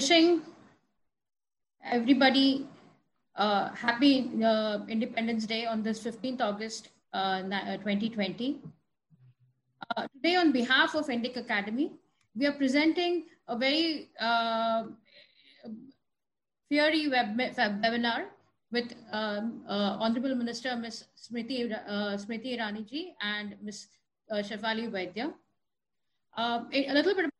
wishing everybody uh, happy uh, Independence Day on this 15th August uh, 2020. Uh, today, on behalf of Indic Academy, we are presenting a very uh, fiery web webinar with um, uh, Honorable Minister Ms. Smriti, uh, Smriti Irani ji and Ms. Uh, Vaidya. Uh, a little bit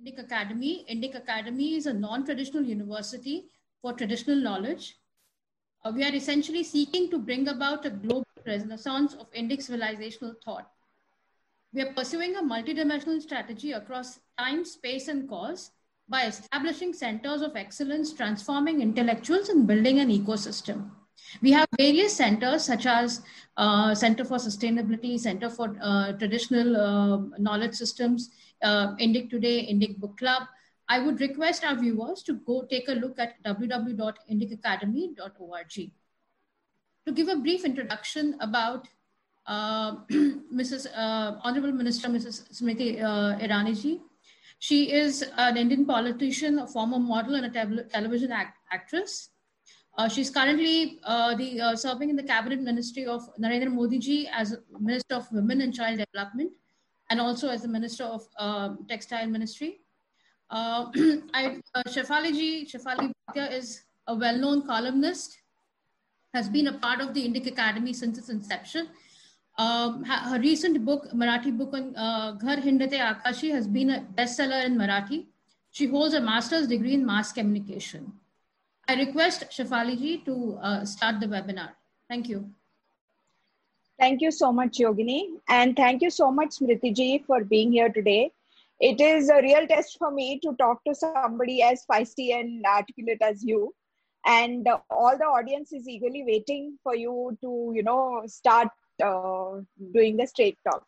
Indic Academy. Indic Academy is a non-traditional university for traditional knowledge. Uh, we are essentially seeking to bring about a global renaissance of Indic civilizational thought. We are pursuing a multidimensional strategy across time, space, and cause by establishing centers of excellence, transforming intellectuals, and building an ecosystem. We have various centers such as uh, Center for Sustainability, Center for uh, Traditional uh, Knowledge Systems, uh, Indic Today, Indic Book Club. I would request our viewers to go take a look at www.indicacademy.org. To give a brief introduction about Mrs. Uh, uh, Honorable Minister Mrs. Smriti Irani ji, she is an Indian politician, a former model, and a te television act actress. Uh, she's currently uh, the, uh, serving in the cabinet ministry of Narendra Modi ji as Minister of Women and Child Development, and also as the Minister of um, Textile Ministry. Uh, I, uh, Shefali ji, Shefali Bhatia is a well-known columnist, has been a part of the Indic Academy since its inception, um, her recent book, Marathi book on uh, Ghar Hindate Akashi, has been a bestseller in Marathi. She holds a master's degree in mass communication. I request Shefali ji to uh, start the webinar. Thank you. Thank you so much, Yogini. And thank you so much, Smriti ji, for being here today. It is a real test for me to talk to somebody as feisty and articulate as you. And uh, all the audience is eagerly waiting for you to, you know, start uh, doing the straight talk.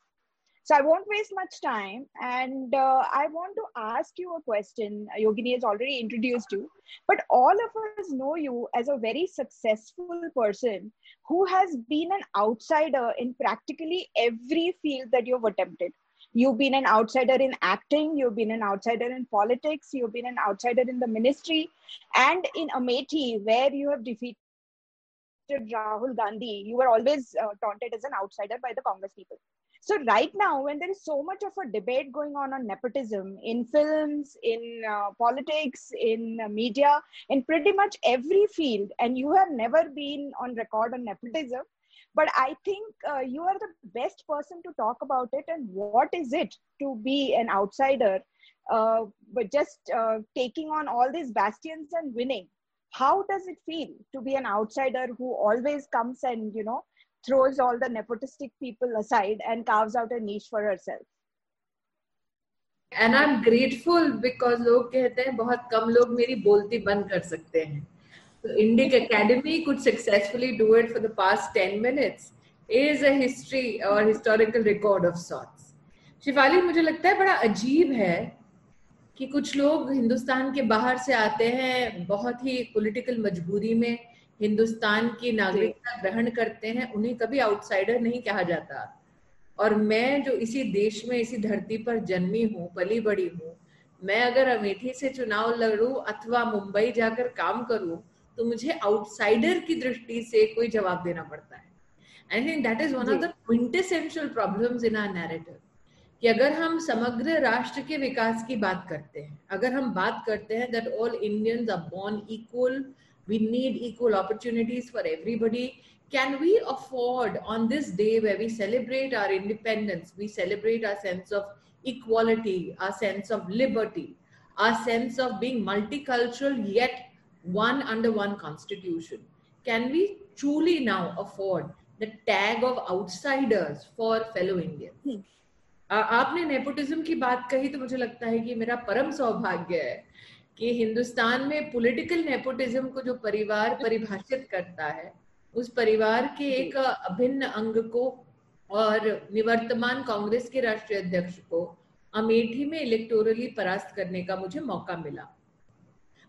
So I won't waste much time. And uh, I want to ask you a question. Yogini has already introduced you, but all of us know you as a very successful person who has been an outsider in practically every field that you've attempted. You've been an outsider in acting, you've been an outsider in politics, you've been an outsider in the ministry, and in Amethi, where you have defeated Rahul Gandhi, you were always uh, taunted as an outsider by the Congress people. So right now, when there is so much of a debate going on on nepotism in films, in uh, politics, in uh, media, in pretty much every field, and you have never been on record on nepotism, but I think uh, you are the best person to talk about it and what is it to be an outsider, uh, but just uh, taking on all these bastions and winning. How does it feel to be an outsider who always comes and you know throws all the nepotistic people aside and carves out a niche for herself. And I'm grateful because लोग कहते हैं, बहुत कम लोग मेरी बोलती बंद कर सकते हैं। तो Indic academy could successfully do it for the past ten minutes is a history और historical record of sorts Shefali मुझे लगता है बड़ा अजीब है कि कुछ लोग हिंदुस्तान के बाहर से आते हैं, बहुत ही पॉलिटिकल मजबूरी में हिंदुस्तान की नागरिकता ग्रहण करते हैं उन्हें कभी आउटसाइडर नहीं कहा जाता। और मैं जो इसी देश में इसी धरती पर जन्मी हूँ पली बड़ी हूँ मैं अगर अमेठी से चुनाव लड़ू अथवा मुंबई जाकर काम करूँ तो मुझे आउटसाइडर की दृष्टि से कोई जवाब देना पड़ता है। I think that is one of the quintessential problems in our narrative कि अगर हम समग्र राष्ट्र के विकास की बात करते हैं अगर हम बात करते हैं that all Indians are born equal we need equal opportunities for everybody can we afford on this day where we celebrate our independence we celebrate our sense of equality our sense of liberty our sense of being multicultural yet one under one constitution can we truly now afford the tag of outsiders for fellow indians hmm. आपने nepotism की बात कही तो मुझे लगता है कि मेरा परम सौभाग्य है कि हिंदुस्तान में पॉलिटिकल नेपोटिज्म को जो परिवार परिभाषित करता है उस परिवार के एक अभिन्न अंग को और निवर्तमान कांग्रेस के राष्ट्रीय अध्यक्ष को अमेठी में इलेक्टोरली परास्त करने का मुझे मौका मिला।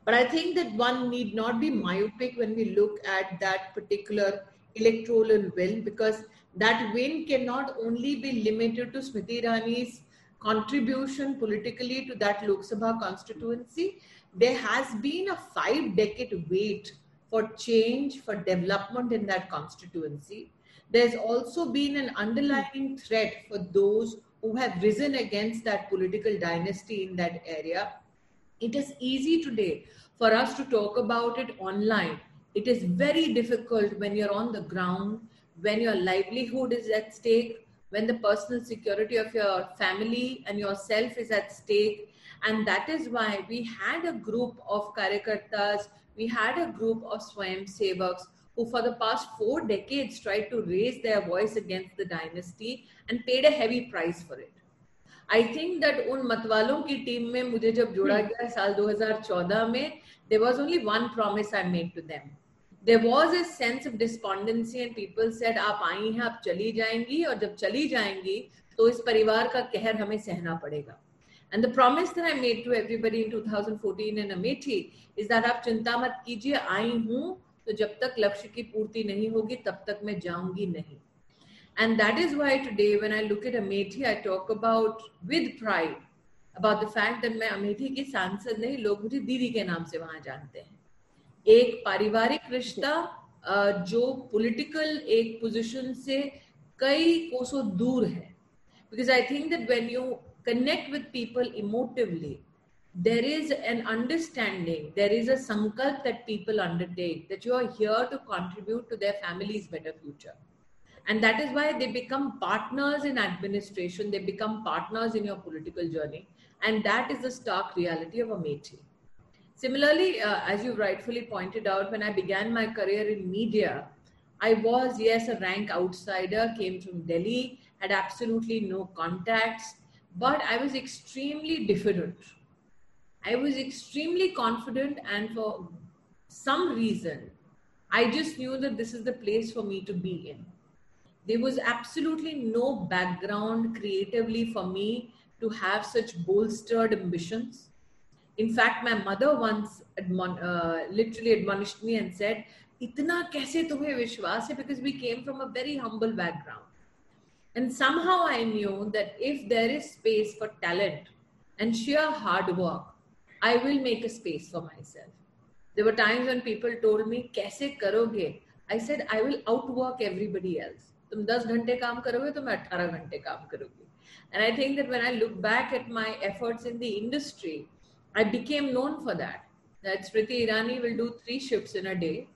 But I think that one need not be myopic when we look at that particular electoral win because that win can not only be limited to Smriti Irani contribution politically to that Lok Sabha constituency there has been a five decade wait for change, for development in that constituency. There's also been an underlying hmm. threat for those who have risen against that political dynasty in that area. It is easy today for us to talk about it online. It is very difficult when you're on the ground, when your livelihood is at stake, when the personal security of your family and yourself is at stake. And that is why we had a group of karyakartas, we had a group of Swayam Sevaks who for the past four decades tried to raise their voice against the dynasty and paid a heavy price for it. I think that उन मतवालों की team में मुझे जब जोड़ा गया साल 2014 में there was only one promise I made to them there was a sense of despondency and people said आप आई हैं आप चली जाएंगी और जब चली जाएंगी तो इस परिवार का कहर हमें सहना पड़ेगा And the promise that I made to everybody in 2014 in Amethi is that आप चिंता मत कीजिए आई हूँ तो जब तक लक्ष्य की पूर्ति नहीं होगी तब तक मैं जाऊँगी नहीं And that is why today, when I look at Amethi, I talk about with pride about the fact that मैं अमेठी की सांसद नहीं लोग मुझे दीदी के नाम से वहाँ जानते हैं एक पारिवारिक रिश्ता जो पॉलिटिकल एक पोजीशन से कई कोसों दूर है because I think that when you connect with people emotively, there is an understanding, there is a sankalp that people undertake that you are here to contribute to their family's better future. And that is why they become partners in administration, they become partners in your political journey. And that is the stark reality of a Amethi. Similarly, uh, as you rightfully pointed out, when I began my career in media, I was, yes, a rank outsider, came from Delhi, had absolutely no contacts, but I was extremely diffident. I was extremely confident, and for some reason, I just knew that this is the place for me to be in there was absolutely no background creatively for me to have such bolstered ambitions. In fact, my mother once admon- uh, literally admonished me and said, "Itna kaise tumhe vishwas hai?" Because we came from a very humble background, and somehow I knew that if there is space for talent and sheer hard work, I will make a space for myself. There were times when people told me, "Kaise karoge?" I said, "I will outwork everybody else." तुम दस घंटे काम करोगे तो मैं अट्ठारह घंटे काम करूंगी and I think that when I look back at my efforts in the industry I became known for that that Smriti Irani will do three shifts in a day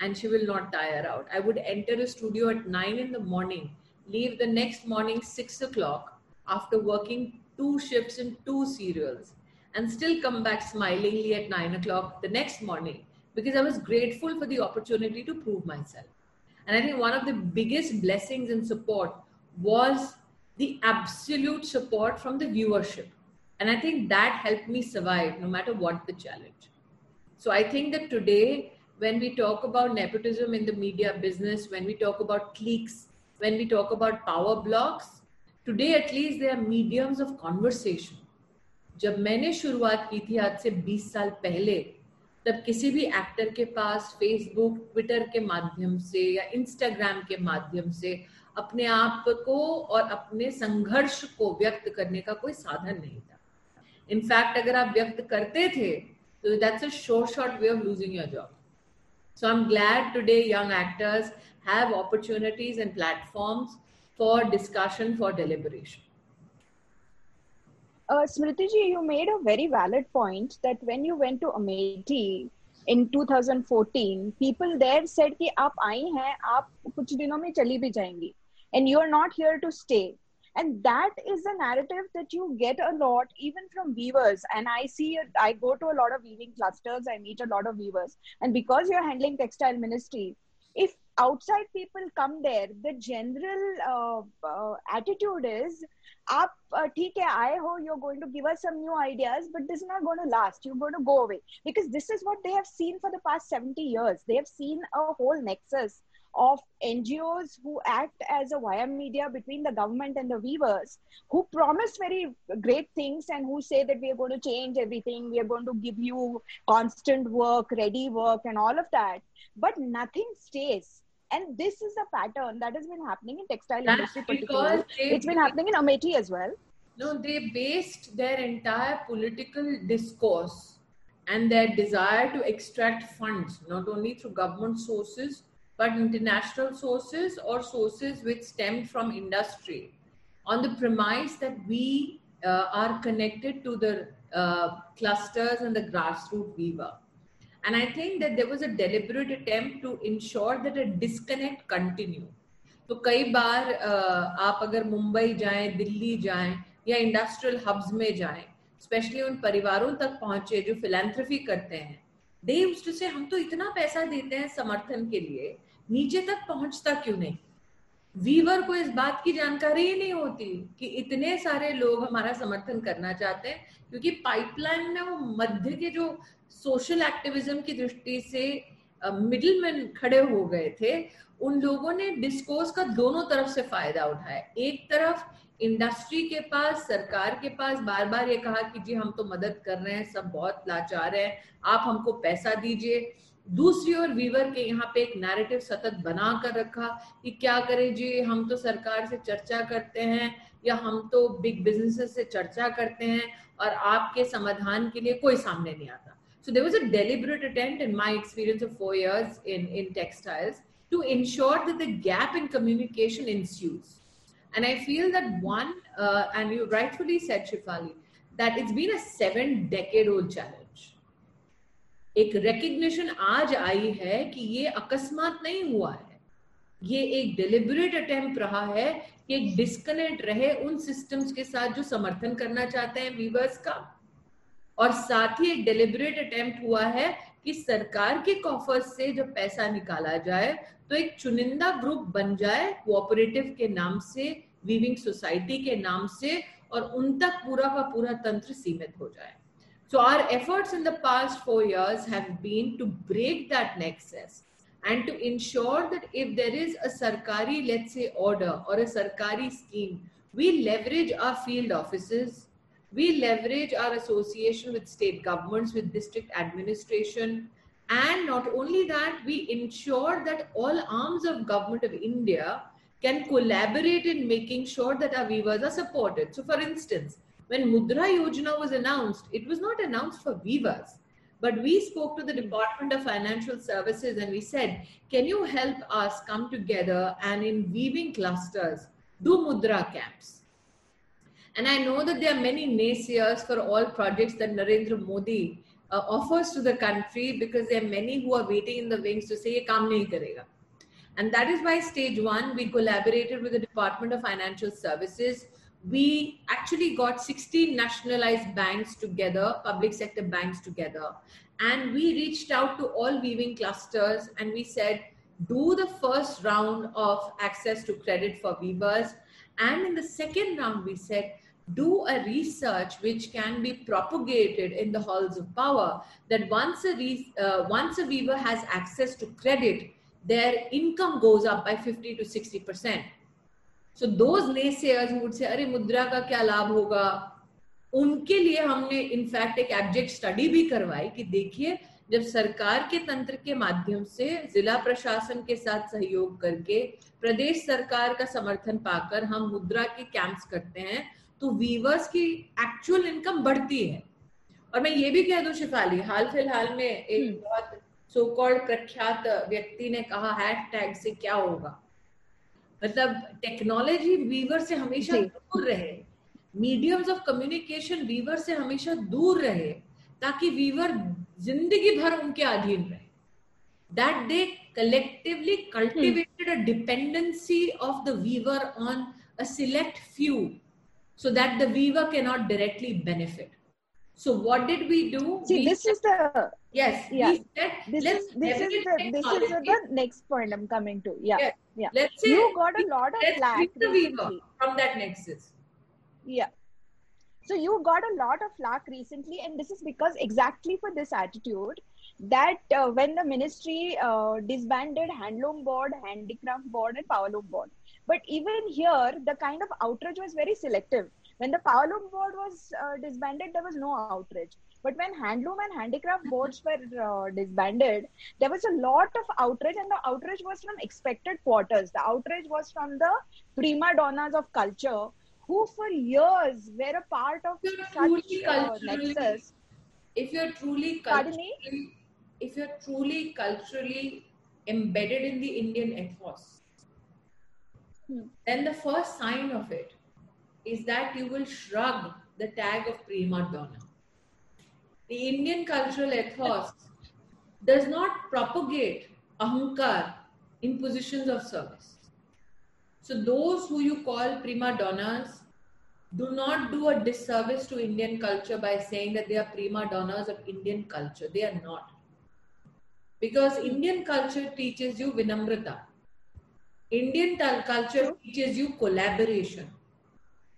and she will not tire out. I would enter a studio at 9 in the morning, leave the next morning 6 o'clock after working two shifts in two serials, and still come back smilingly at 9 o'clock the next morning because I was grateful for the opportunity to prove myself. And I think one of the biggest blessings and support was the absolute support from the viewership. And I think that helped me survive no matter what the challenge. So I think that today, when we talk about nepotism in the media business, when we talk about cliques, when we talk about power blocks, today at least there are mediums of conversation. जब मैंने शुरुआत की थी आज से 20 साल पहले तब किसी भी एक्टर के पास फेसबुक ट्विटर के माध्यम से या इंस्टाग्राम के माध्यम से अपने आप को और अपने संघर्ष को व्यक्त करने का कोई साधन नहीं था इनफैक्ट अगर आप व्यक्त करते थे तो that's a short short way of losing your job so I am glad today young have opportunities and platforms for discussion, for deliberation. Uh, Smritiji, you made a very valid point that when you went to Amethi in 2014, people there said कि आप have हैं you कुछ दिनों में चली भी जाएंगी and you are not here to stay. And that is the narrative that you get a lot, even from viewers. And I see, it, I go to a lot of weaving clusters, I meet a lot of viewers. And because you're handling textile ministry, if outside people come there, the general uh, uh, attitude is, up, uh, hai, I ho, you're going to give us some new ideas, but this is not going to last. You're going to go away. Because this is what they have seen for the past 70 years. They have seen a whole nexus of NGOs who act as a wire media between the government and the weavers, who promise very great things and who say that we are going to change everything, we are going to give you constant work, ready work, and all of that. But nothing stays and this is a pattern that has been happening in textile That's industry particularly it's been happening in amethi as well no they based their entire political discourse and their desire to extract funds, not only through government sources, but international sources or sources which stem from industry, on the premise that we uh, are connected to the uh, clusters and the grassroots weaver. And I think that there was a deliberate attempt to ensure that a disconnect continue. तो कई बार आप अगर मुंबई जाएँ, दिल्ली जाएँ, या industrial hubs में जाएँ specially उन परिवारों तक पहुँचे जो फिलेंथ्रफी करते हैं दे से हम तो इतना पैसा देते हैं समर्थन के लिए, नीचे तक पहुँचता क्यों नहीं वीवर को इस बात की जानकारी ही नहीं होती कि इतने सारे लोग हमारा समर्थन करना चाहते हैं, क्योंकि पाइपलाइन में वो मध्य के जो सोशल एक्टिविज्म की दृष्टि से मिडिल मैन खड़े हो गए थे, उन लोगों ने डिस्कोर्स का दोनों तरफ़ से फ़ायदा उठाया। एक तरफ़ इंडस्ट्री के पास, सरकार के पास बार बार ये कहा कि जी, हम तो मदद कर रहे हैं, सब बहुत लाचार है, आप हमको पैसा दीजिए। दूसरी ओर वीवर के यहाँ पे एक नैरेटिव सतत बना कर रखा कि क्या करें जी, हम तो सरकार से चर्चा करते हैं या हम तो बिग बिजनेसेस से चर्चा करते हैं और आपके समाधान के लिए कोई सामने नहीं आता। So there was a deliberate attempt in my experience of four years in, in textiles to ensure that the gap in communication ensues. And I feel that one, uh, and you rightfully said, Shifali, that it's been a seven decade old challenge. एक recognition आज आई है कि ये अकस्मात नहीं हुआ है ये एक डिलिबरेट अटेम्प्ट रहा है कि एक डिस्कनेक्ट रहे उन सिस्टम्स के साथ जो समर्थन करना चाहते हैं वीवर्स का और साथ ही एक डिलिबरेट अटेम्प्ट हुआ है कि सरकार के कॉफर्स से जब पैसा निकाला जाए तो एक चुनिंदा ग्रुप बन जाए कोऑपरेटिव के नाम से वीविंग सोसाइटी के नाम से, और उन तक पूरा का पूरा तंत्र सीमित हो जाए। So our efforts in the past four years have been to break that nexus and to ensure that if there is a सरकारी लेट्स से ऑर्डर और अ सरकारी scheme we leverage our field officers we leverage our association with state governments, with district administration, and not only that, we ensure that all arms of government of India can collaborate in making sure that our weavers are supported. So, for instance, when Mudra Yojana was announced, it was not announced for weavers. But we spoke to the Department of Financial Services and we said, can you help us come together and in weaving clusters do Mudra camps? And I know that there are many naysayers for all projects that Narendra Modi uh, offers to the country because there are many who are waiting in the wings to say, ye kaam. And that is why stage one, we collaborated with the Department of Financial Services. We actually got 16 nationalized banks together, public sector banks together. And we reached out to all weaving clusters and we said, do the first round of access to credit for weavers and in the second round, we said, do a research which can be propagated in the halls of power that once a, re- uh, once a weaver has access to credit, their income goes up by 50 to 60%. So those naysayers who would say, अरे मुद्रा का क्या लाभ होगा उनके लिए हमने in fact एक एब्जेक्ट स्टडी भी करवाई कि देखिए जब सरकार के तंत्र के माध्यम से जिला प्रशासन के साथ सहयोग करके प्रदेश सरकार का समर्थन पाकर हम मुद्रा के कैंप्स करते हैं तो वीवर्स की एक्चुअल इनकम बढ़ती है। और मैं ये भी कह दूँ शिफाली हाल फ़िलहाल में एक हम्म। बहुत सो कॉल्ड प्रख्यात व्यक्ति ने कहा हैश टैग से क्या होगा? मतलब टेक्नोलॉजी वीवर से हमेशा दूर रहे। मीडियम्स ऑफ़ कम्युनिकेशन वीवर से हमेशा दूर रहे ताकि वीवर ज़िंदगी भर उनके अधीन रहे that they collectively cultivated a dependency of the weaver on a select few so that the weaver cannot directly benefit so what did we do see we this said, is the yes yeah said, this is this is the this is the next point i'm coming to yeah yes. yeah let's say you got a lot of let's flack the weaver from that nexus yeah so you got a lot of flack recently, and this is because exactly for this attitude that uh, when the ministry uh, disbanded handloom board, handicraft board, and powerloom board. But even here, the kind of outrage was very selective. When the powerloom board was uh, disbanded, there was no outrage. But when handloom and handicraft boards were uh, disbanded, there was a lot of outrage, and the outrage was from expected quarters. The outrage was from the prima donnas of culture who for years were a part of such uh, nexus if you're truly culturally, if you're truly culturally embedded in the Indian ethos, Hmm. then the first sign of it is that you will shrug the tag of prima donna. The Indian cultural ethos does not propagate ahankar in positions of service. So those who you call prima donnas do not do a disservice to Indian culture by saying that they are prima donnas of Indian culture. They are not. Because Indian culture teaches you vinamrata. Indian culture teaches you collaboration.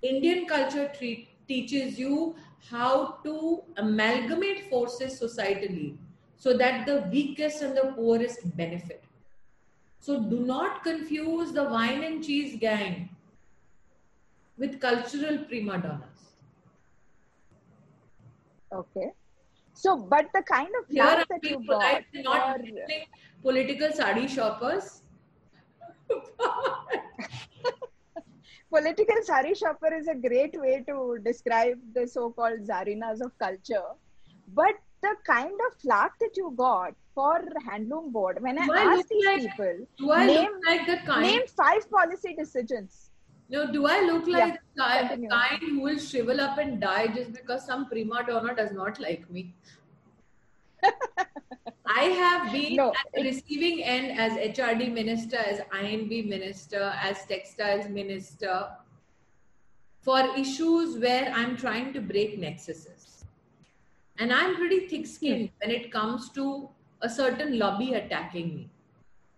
Indian culture treat, teaches you how to amalgamate forces societally so that the weakest and the poorest benefit. So do not confuse the wine and cheese gang with cultural prima donnas. Okay. So, but the kind of Here flack I'm that you being got, polite and not or- political sari shoppers. political sari shopper is a great way to describe the so-called zarinas of culture. But the kind of flack that you got for handloom board, when I I asked these like- people, Do I Name- like the kind? name five policy decisions. No, do I look like the ki- kind who will shrivel up and die just because some prima donna does not like me? I have been No, at the receiving end as HRD minister, as I&B minister, as textiles minister for issues where I'm trying to break nexuses. And I'm pretty thick skinned hmm. when it comes to a certain lobby attacking me.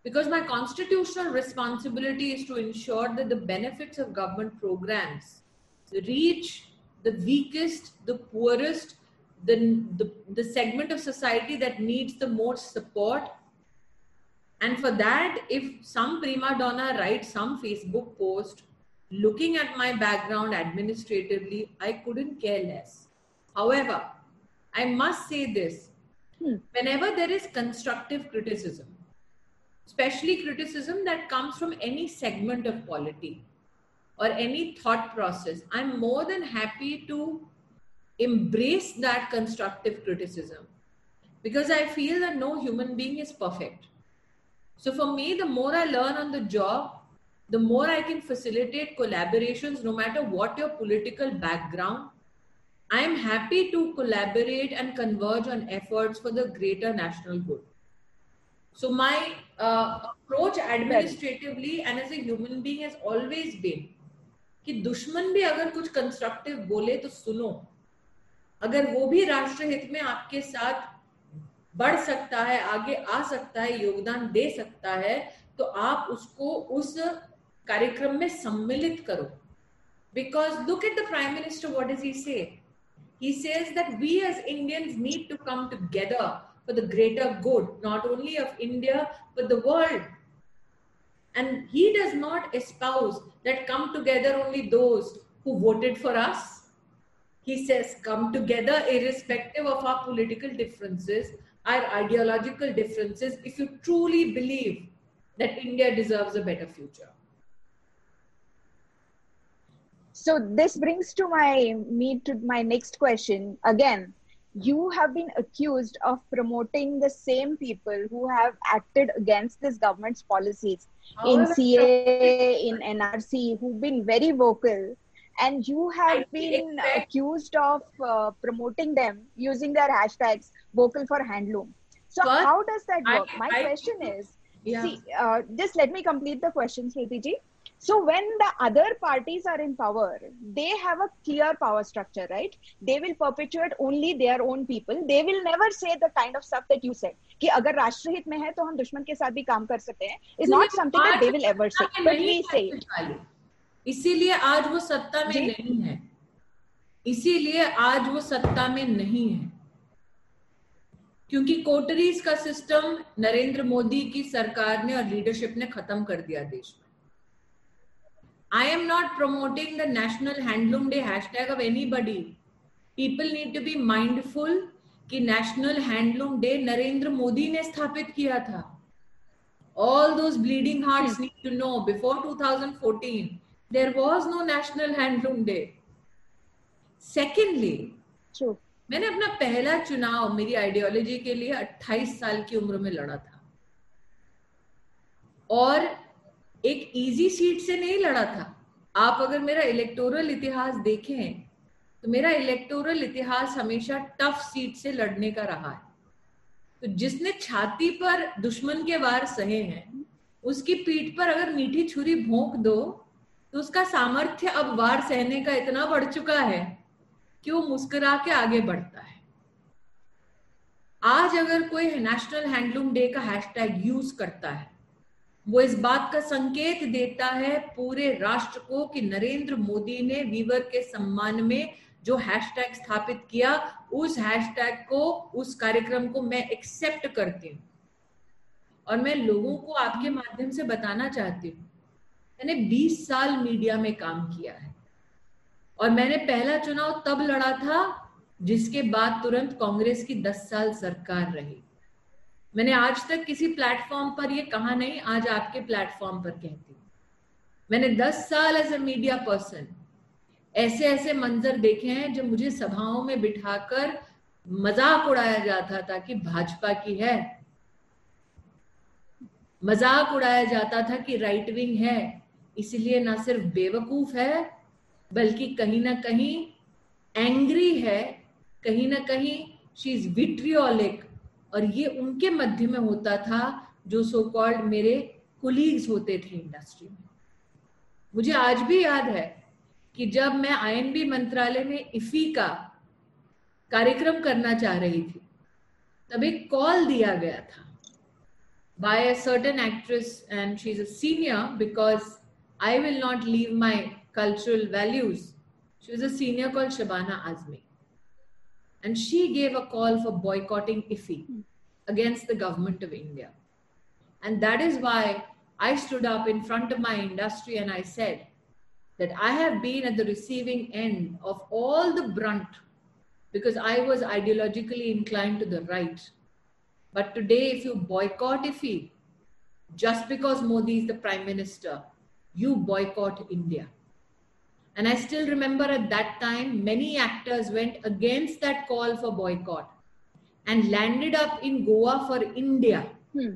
Because my constitutional responsibility is to ensure that the benefits of government programs reach the weakest, the poorest, the, the, the segment of society that needs the most support. And for that, if some prima donna writes some Facebook post looking at my background administratively, I couldn't care less. However, I must say this Hmm. whenever there is constructive criticism, especially criticism that comes from any segment of polity or any thought process, I'm more than happy to embrace that constructive criticism because I feel that no human being is perfect. So for me, the more I learn on the job, the more I can facilitate collaborations, no matter what your political background. I am happy to collaborate and converge on efforts for the greater national good. So my uh, approach administratively and as a human being has always been कि दुश्मन भी अगर कुछ constructive बोले तो सुनो। अगर वो भी राष्ट्र हित में आपके साथ बढ़ सकता है आगे आ सकता है योगदान दे सकता है तो आप उसको उस कार्यक्रम में सम्मिलित करो। Because look at the prime minister what is he say he says that we as Indians need to come together for the greater good, not only of India, but the world. And he does not espouse that come together only those who voted for us. He says, come together irrespective of our political differences, our ideological differences, if you truly believe that India deserves a better future. So this brings to my me to my next question again. You have been accused of promoting the same people who have acted against this government's policies in However, CAA, in NRC, who've been very vocal, and you have I been accused of uh, promoting them using their hashtags "vocal for handloom." So First, how does that I- work? My I- question is, Yeah. see, uh, just let me complete the question, Smriti ji. So when the other parties are in power, they have a clear power structure, right? They will perpetuate only their own people. They will never say the kind of stuff that you said. कि अगर राष्ट्रहित में है तो हम दुश्मन के साथ भी काम कर सकते हैं is not something that they will ever say, सत्ता में but we say it. खुशहाली। इसीलिए आज वो सत्ता में? नहीं है इसीलिए आज वो सत्ता में नहीं है क्योंकि कोटरीज का सिस्टम नरेंद्र मोदी की सरकार ने और लीडरशिप ने खत्म कर दिया देश में I am not promoting the National Handloom Day hashtag of anybody. People need to be mindful कि national handloom day Narendra Modi ने स्थापित किया था। All those bleeding hearts need to know before 2014 there was no national handloom day secondly मैंने अपना पहला चुनाव मेरी आइडियोलॉजी के लिए 28 साल की उम्र में लड़ा था। और एक इजी सीट से नहीं लड़ा था। आप अगर मेरा इलेक्टोरल इतिहास देखें तो मेरा इलेक्टोरल इतिहास हमेशा टफ सीट से लड़ने का रहा है। तो जिसने छाती पर दुश्मन के वार सहे हैं, उसकी पीठ पर अगर मीठी छुरी भोंक दो तो उसका सामर्थ्य अब वार सहने का इतना बढ़ चुका है कि वो मुस्कुरा के आगे बढ़ता है। आज अगर कोई नेशनल हैंडलूम डे का हैशटैग यूज़ करता है वो इस बात का संकेत देता है पूरे राष्ट्र को कि नरेंद्र मोदी ने वीवर के सम्मान में जो हैशटैग स्थापित किया, उस हैशटैग को, उस कार्यक्रम को मैं एक्सेप्ट करती हूँ। और मैं लोगों को आपके माध्यम से बताना चाहती हूँ, मैंने 20 साल मीडिया में काम किया है। और मैंने पहला चुनाव तब लड़ा था, जिसके बाद तुरंत कांग्रेस की 10 साल सरकार रही। मैंने आज तक किसी प्लेटफॉर्म पर ये कहा नहीं, आज आपके प्लेटफॉर्म पर कहती मैंने 10 साल एज ए मीडिया पर्सन ऐसे ऐसे मंजर देखे हैं जो मुझे सभाओं में बिठाकर मज़ाक उड़ाया जाता था कि भाजपा की है। मज़ाक उड़ाया जाता था कि राइट विंग है। इसलिए ना सिर्फ़ बेवकूफ़ है, बल्कि कहीं ना कहीं एंग्री है। कहीं ना कहीं शी इज़ विट्रियोलिक और ये उनके मध्य में होता था जो सो कॉल्ड मेरे कुलीग्स होते थे इंडस्ट्री में। मुझे आज भी याद है कि जब मैं आईएनबी मंत्रालय में इफी का कार्यक्रम करना चाह रही थी, तब एक कॉल दिया गया था by a certain actress and she is a senior because I will not leave my cultural values she is a senior call Shabana Azmi and she gave a call for boycotting IFI hmm. against the government of India. And that is why I stood up in front of my industry and I said that I have been at the receiving end of all the brunt because I was ideologically inclined to the right. But today, if you boycott IFI, just because Modi is the prime minister, you boycott India. And I still remember at that time, many actors went against that call for boycott and landed up in Goa for India. Hmm.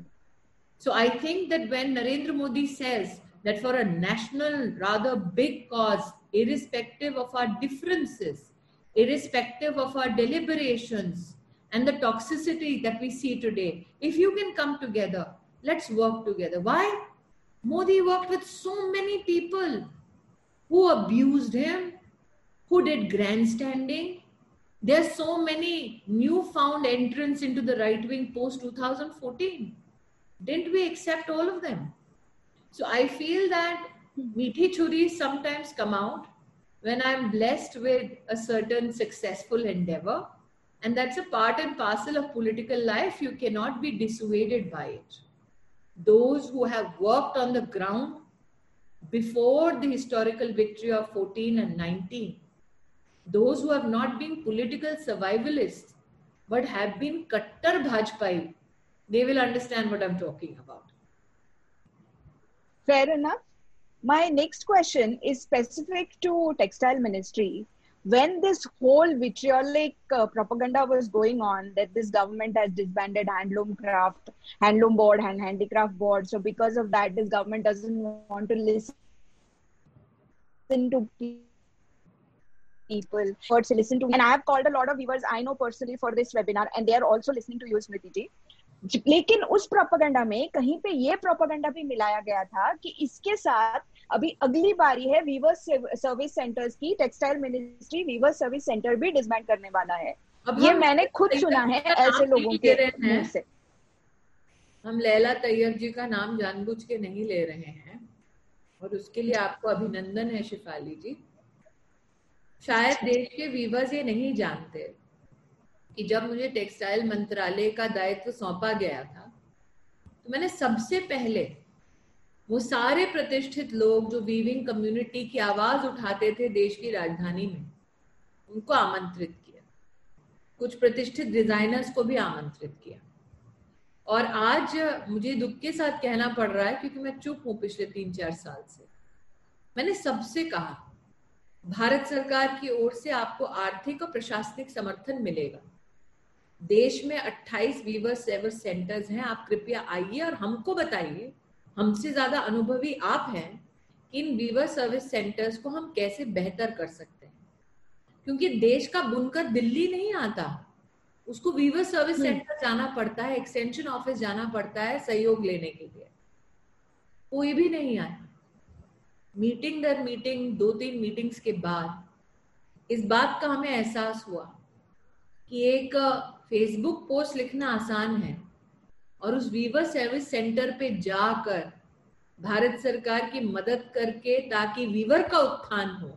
So I think that when Narendra Modi says that for a national, rather big cause, irrespective of our differences, irrespective of our deliberations and the toxicity that we see today, if you can come together, let's work together. Why? Modi worked with so many people who abused him, who did grandstanding. There's so many newfound entrants into the right wing post 2014. Didn't we accept all of them? So I feel that meethi churis sometimes come out when I'm blessed with a certain successful endeavor. And that's a part and parcel of political life. You cannot be dissuaded by it. Those who have worked on the ground before the historical victory of 14 and 19, those who have not been political survivalists but have been Kattar Bhajpai, they will understand what I'm talking about. Fair enough. My next question is specific to textile ministry When this whole vitriolic uh, propaganda was going on that this government has disbanded handloom craft, handloom board and handicraft board, so because of that, this government doesn't want to listen to people, first listen to. And I have called a lot of viewers I know personally for this webinar, and they are also listening to you, Smriti ji. लेकिन उस propaganda में कहीं पे ये propaganda भी मिलाया गया था कि इसके साथ अभी अगली बारी है वीवर सर्विस सेंटर्स की textile ministry weaver service centre भी डिसबैंड करने वाला है। अब ये मैंने खुद सुना है ऐसे लोगों के। मुँह से। हम लैला तैयब जी का नाम जानबूझ के नहीं ले रहे हैं और उसके लिए आपको अभिनंदन है शिफाली जी। शायद देश के वीवर्स ये नहीं जानते कि जब मुझे टेक्सटाइल मंत्रालय का दायित्व सौंपा गया था तो मैंने सबसे पहले वो सारे प्रतिष्ठित लोग जो वीविंग कम्युनिटी की आवाज़ उठाते थे देश की राजधानी में, उनको आमंत्रित किया। कुछ प्रतिष्ठित डिजाइनर्स को भी आमंत्रित किया। और आज मुझे दुख के साथ कहना पड़ रहा है क्योंकि मैं चुप हूँ पिछले तीन चार साल से। मैंने सबसे कहा, भारत सरकार की ओर से आपको आर्थिक और प्रशासनिक समर्थन मिलेगा। देश में 28 वीवर सेवर सेंटर्स हैं, आप कृपया आइए और हमको बताइए हमसे ज़्यादा अनुभवी आप हैं कि इन वीवर सर्विस सेंटर्स को हम कैसे बेहतर कर सकते हैं? क्योंकि देश का बुनकर दिल्ली नहीं आता। उसको वीवर सर्विस सेंटर जाना पड़ता है एक्सटेंशन ऑफ़िस जाना पड़ता है सहयोग लेने के लिए। कोई भी नहीं आया। मीटिंग दर मीटिंग दो तीन मीटिंग्स के बाद इस बात का हमें एहसास हुआ कि एक फेसबुक पोस्ट लिखना आसान है। और उस वीवर सर्विस सेंटर पे जाकर भारत सरकार की मदद करके ताकि वीवर का उत्थान हो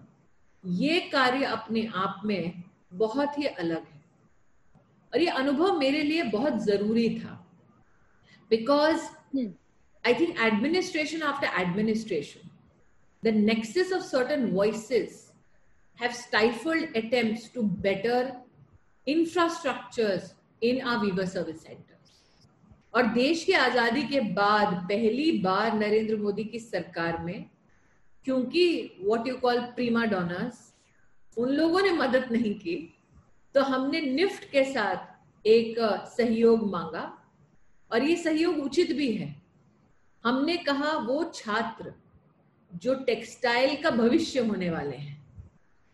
ये कार्य अपने आप में बहुत ही अलग है। और ये अनुभव मेरे लिए बहुत ज़रूरी था। Because I think administration after administration the nexus of certain voices have stifled attempts to better infrastructures in our weaver service centers. और देश की आज़ादी के बाद पहली बार नरेंद्र मोदी की सरकार में क्योंकि what you call prima donnas उन लोगों ने मदद नहीं की तो हमने निफ्ट के साथ एक सहयोग मांगा और ये सहयोग उचित भी है हमने कहा वो छात्र जो टेक्सटाइल का भविष्य होने वाले हैं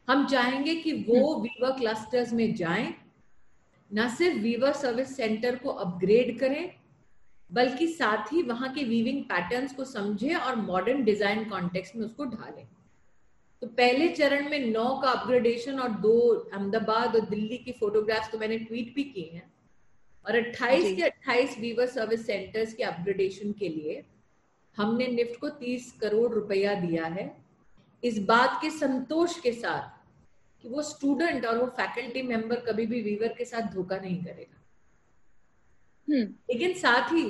हम चाहेंगे कि वो वीवर हम्म। क्लस्टर्स में जाएँ न सिर्फ़ वीवर सर्विस सेंटर को अपग्रेड करें बल्कि साथ ही वहाँ के वीविंग पैटर्न्स को समझे और मॉडर्न डिज़ाइन कॉन्टेक्स्ट में उसको ढालें। तो पहले चरण में नौ का अपग्रेडेशन और दो अहमदाबाद और दिल्ली की फोटोग्राफ्स तो मैंने ट्वीट भी की हैं। और 28 के 28 वीवर सर्विस सेंटर्स के अपग्रेडेशन के लिए हमने निफ्ट को 30 करोड़ रुपया दिया है। इस बात के संतोष के साथ कि वो स्टूडेंट और वो फैकल्टी मेंबर कभी भी वीवर के साथ धोखा नहीं करेगा। लेकिन साथ ही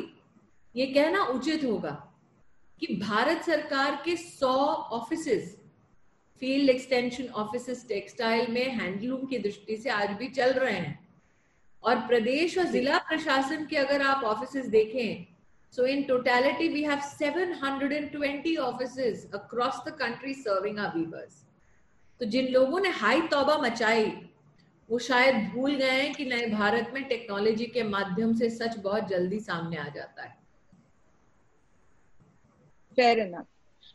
ये कहना उचित होगा कि भारत सरकार के 100 office field extension office textile में हैंडलूम की दृष्टि से आज भी चल रहे हैं। और प्रदेश और जिला प्रशासन के अगर आप ऑफ़िस देखें so in totality we have 720 offices across the country serving our weavers तो जिन लोगों ने हाई तौबा मचाई वो शायद भूल गए हैं कि नए भारत में टेक्नोलॉजी के माध्यम से सच बहुत जल्दी सामने आ जाता है। फेर इनफ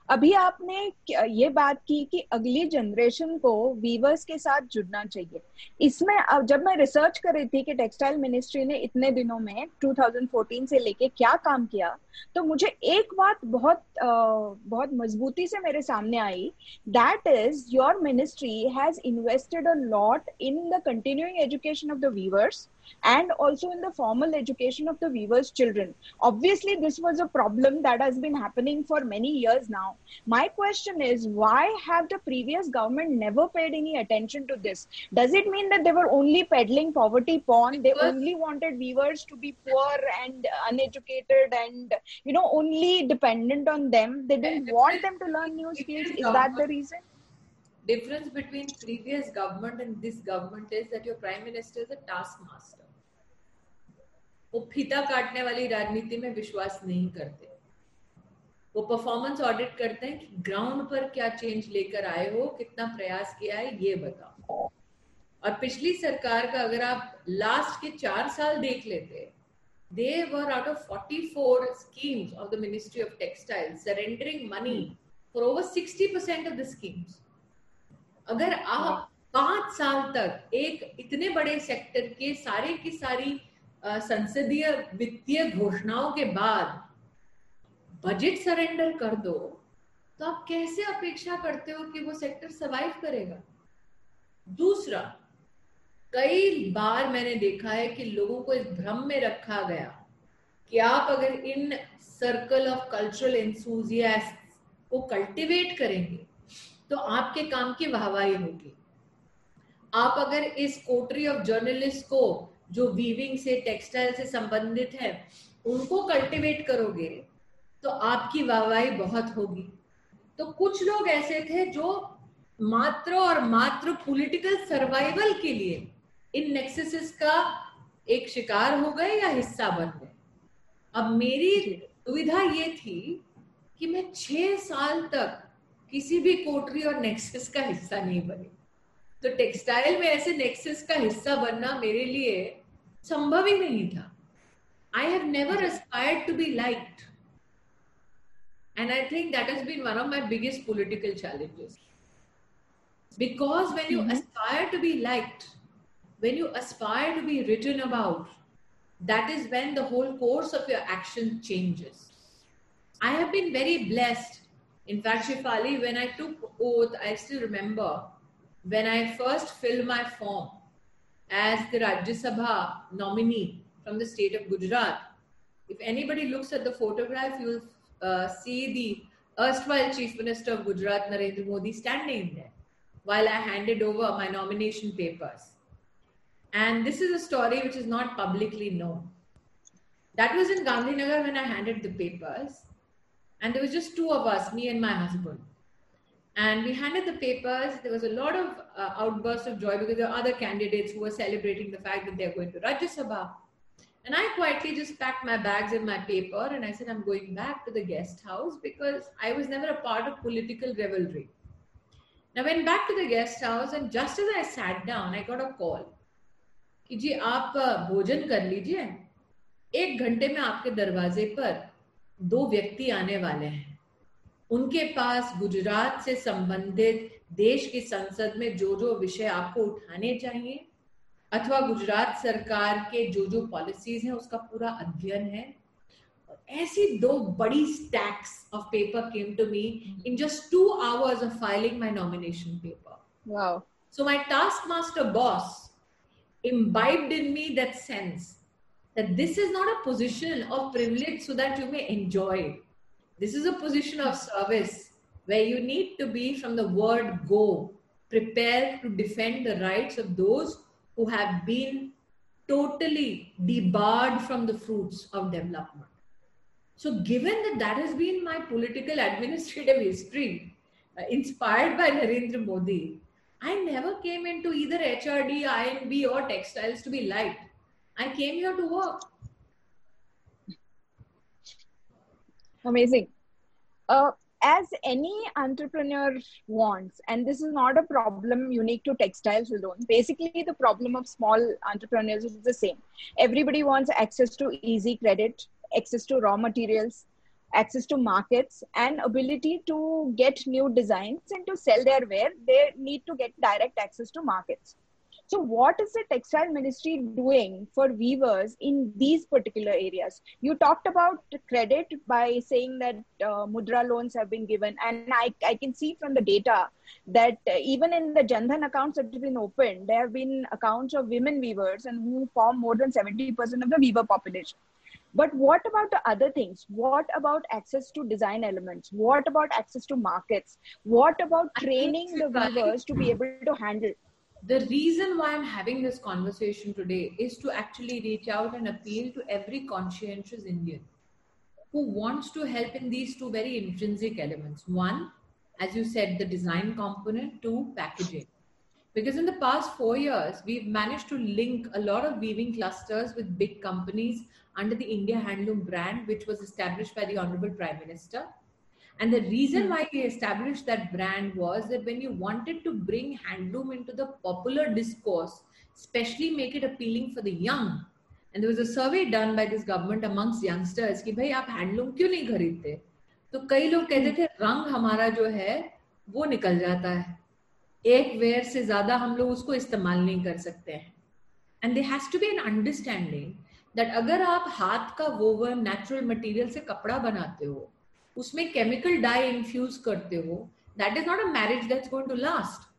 अभी आपने ये बात की कि अगली जनरेशन को वीवर्स के साथ जुड़ना चाहिए। इसमें जब मैं रिसर्च कर रही थी कि टेक्सटाइल मिनिस्ट्री ने इतने दिनों में 2014 से लेके क्या काम किया तो मुझे एक बात बहुत बहुत मजबूती से मेरे सामने आई। That is your ministry has invested a lot in the continuing education of the weavers and also in the formal education of the weavers children. Obviously this was a problem that has been happening for many years now. My question is why have the previous government never paid any attention to this? Does it mean that they were only peddling poverty porn they only wanted weavers to be poor and uneducated and you know only dependent on them. They didn't want them to learn new skills. Is that the reason difference between previous government and this government is that your prime minister is a taskmaster. वो फीता काटने वाली राजनीति में विश्वास नहीं करते। वो परफॉर्मेंस ऑडिट करते हैं कि ग्राउंड पर क्या चेंज लेकर आए हो, कितना प्रयास किया है, ये बताओ। और पिछली सरकार का अगर आप लास्ट के चार साल देख लेते they were out of 44 schemes of the ministry of textile surrendering money for over 60 percent of the schemes अगर आप पाँच साल तक एक इतने बड़े सेक्टर के सारे की सारी संसदीय वित्तीय घोषणाओं के बाद बजट सरेंडर कर दो तो आप कैसे अपेक्षा करते हो कि वो सेक्टर सरवाइव करेगा? दूसरा कई बार मैंने देखा है कि लोगों को इस भ्रम में रखा गया कि आप अगर इन सर्कल ऑफ़ कल्चरल इंसूजियास्ट को कल्टीवेट करेंगे तो आपके काम की वाहवाही होगी। आप अगर इस कोटरी ऑफ़ जर्नलिस्ट को जो वीविंग से टेक्सटाइल से संबंधित है उनको कल्टीवेट करोगे तो आपकी वाहवाही बहुत होगी। तो कुछ लोग ऐसे थे जो मात्र और मात्र पॉलिटिकल सर्वाइवल के लिए इन नेक्सेस का एक शिकार हो गए या हिस्सा बन गए। अब मेरी दुविधा ये थी कि मैं छह साल तक किसी भी कोटरी और नेक्सेस का हिस्सा नहीं बने। तो टेक्सटाइल में ऐसे नेक्सेस का हिस्सा बनना मेरे लिए संभव ही नहीं था। I have never aspire to be liked and I think that is been one of my biggest political challenges because when you aspire to be liked when you aspire to be written about that is when the whole course of your action changes I have been very blessed In fact, Shefali, when I took oath, I still remember when I first filled my form as the Rajya Sabha nominee from the state of Gujarat. If anybody looks at the photograph, you will uh, see the erstwhile Chief Minister of Gujarat, Narendra Modi, standing there while I handed over my nomination papers. And this is a story which is not publicly known. That was in Gandhinagar when I handed the papers. And there was just two of us, me and my husband. And we handed the papers. There was a lot of uh, outbursts of joy because there were other candidates who were celebrating the fact that they're going to Rajya Sabha. And I quietly just packed my bags and my paper and I said, I'm going back to the guest house because I was never a part of political revelry. I went back to the guest house and just as I sat down, I got a call. कि जी आप भोजन कर लीजिए एक घंटे में आपके दरवाजे पर दो व्यक्ति आने वाले हैं। उनके पास गुजरात से संबंधित देश की संसद में जो जो विषय आपको उठाने चाहिए अथवा गुजरात सरकार के जो जो पॉलिसीज़ हैं उसका पूरा अध्ययन है। ऐसी दो बड़ी stacks of paper came to me in just two hours of filing my nomination paper so my task master boss imbibed in me that sense that this is not a position of privilege so that you may enjoy This is a position of service where you need to be from the word go, prepared to defend the rights of those who have been totally debarred from the fruits of development. So, given that that has been my political administrative history, uh, inspired by Narendra Modi, I never came into either HRD, I&B, or textiles to be liked. I came here to work. Amazing. Uh, as any entrepreneur wants, and this is not a problem unique to textiles alone, basically the problem of small entrepreneurs is the same. Everybody wants access to easy credit, access to raw materials, access to markets, and ability to get new designs and to sell their wear. They need to get direct access to markets. So, what is the textile ministry doing for weavers in these particular areas? You talked about credit by saying that uh, mudra loans have been given, and I, I can see from the data that uh, even in the Jandhan accounts that have been opened, there have been accounts of women weavers and who form more than 70% of the weaver population. But what about the other things? What about access to design elements? What about access to markets? What about training the weavers to be able to handle? The reason why I'm having this conversation today is to actually reach out and appeal to every conscientious Indian who wants to help in these two very intrinsic elements. One, as you said, the design component, two, packaging. Because in the past four years, we've managed to link a lot of weaving clusters with big companies under the India Handloom brand, which was established by the Honorable Prime Minister and the reason hmm. why we established that brand was that when you wanted to bring handloom into the popular discourse, especially make it appealing for the young, and there was a survey done by this government amongst youngsters कि भाई आप handloom क्यों नहीं खरीदते तो कई लोग कहते थे रंग हमारा जो है वो निकल जाता है एक वेयर से ज़्यादा हम लोग उसको इस्तेमाल नहीं कर सकते हैं and they has to be an understanding that अगर आप हाथ का वोवन नेचुरल मटेरियल से कपड़ा बनाते हो उसमें केमिकल डाई इन्फ्यूज करते हो that is not a marriage that's going to last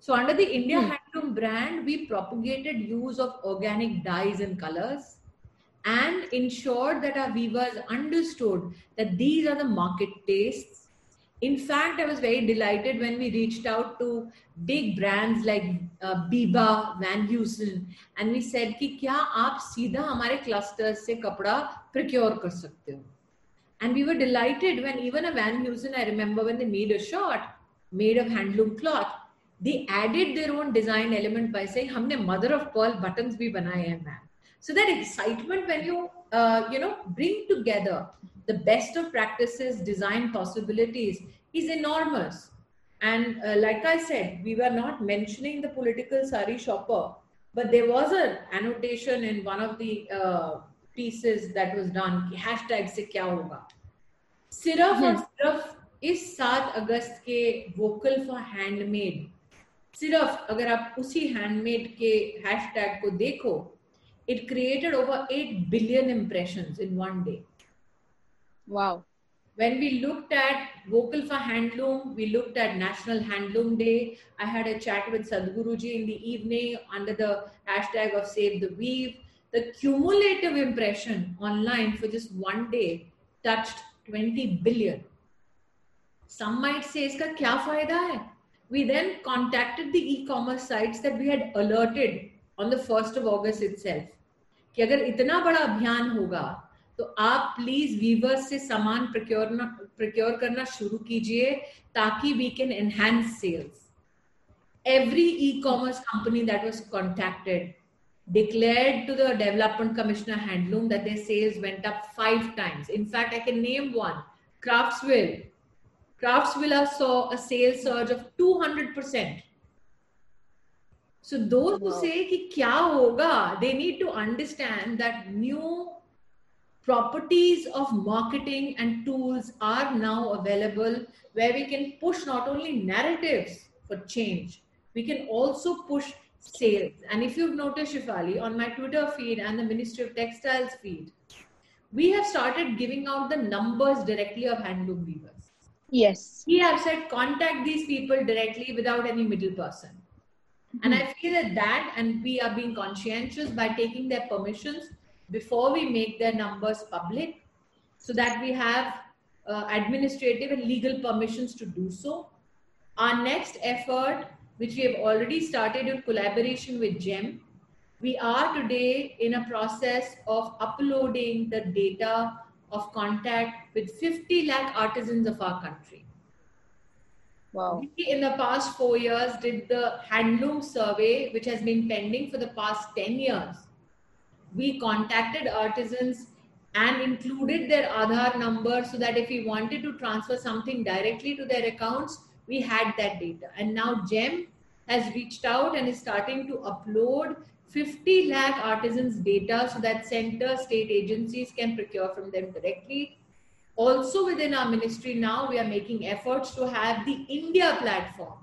So under the India hmm. Handloom brand, we propagated use of organic dyes and colors and ensured that our weavers understood that these are the market tastes. In fact, I was very delighted when we reached out to big brands like uh, Biba, Van Heusen, and we said कि क्या आप सीधा हमारे clusters से कपड़ा procure कर सकते हो and we were delighted when even a Van Heusen, I remember when they made a shot made of handloom cloth, they added their own design element by saying, "Humne mother of pearl buttons bhi banaye hain, man." So that excitement when you uh, you know bring together the best of practices, design possibilities is enormous. And uh, like I said, we were not mentioning the political sari shopper, but there was an annotation in one of the uh, pieces that was done hashtag se kya hoga सिर्फ़ और सिर्फ़ इस सात अगस्त के vocal for handmade सिर्फ़ अगर आप उसी हैंडमेड के हैशटैग को देखो it created over 8 billion impressions in one day wow when we looked at vocal for handloom we looked at national handloom day i had a chat with sadhguruji in the evening under the hashtag of save the weave the cumulative impression online for just one day touched 20 billion some might say iska kya fayda hai we then contacted the e-commerce sites that we had alerted on the 1st of august itself कि अगर इतना बड़ा अभियान होगा तो आप please viewers से सामान प्रिक्योर प्रिक्योर करना शुरू कीजिए ताकि we can enhance sales every e-commerce company that was contacted declared to the development commissioner handloom that their sales went up five times. In fact i can name one. Craftsvilla. Craftsvilla saw a sales surge of 200% so those wow. who say ki kya hoga they need to understand that new properties of marketing and tools are now available where we can push not only narratives for change we can also push sales. And if you've noticed, Shefali, on my Twitter feed and the Ministry of Textiles feed, we have started giving out the numbers directly of handloom weavers. Yes. We have said contact these people directly without any middle person. And I feel that that, and we are being conscientious by taking their permissions before we make their numbers public, so that we have uh, administrative and legal permissions to do so. Our next effort, which we have already started in collaboration with GEM, we are today in a process of uploading the data of contact with 50 lakh artisans of our country. Wow. We, in the past four years, did the handloom survey, which has been pending for the past 10 years. We contacted artisans and included their Aadhaar number so that if we wanted to transfer something directly to their accounts, we had that data. And now GEM has reached out and is starting to upload 50 lakh artisans data so that center state agencies can procure from them directly. Also within our ministry now we are making efforts to have the india platform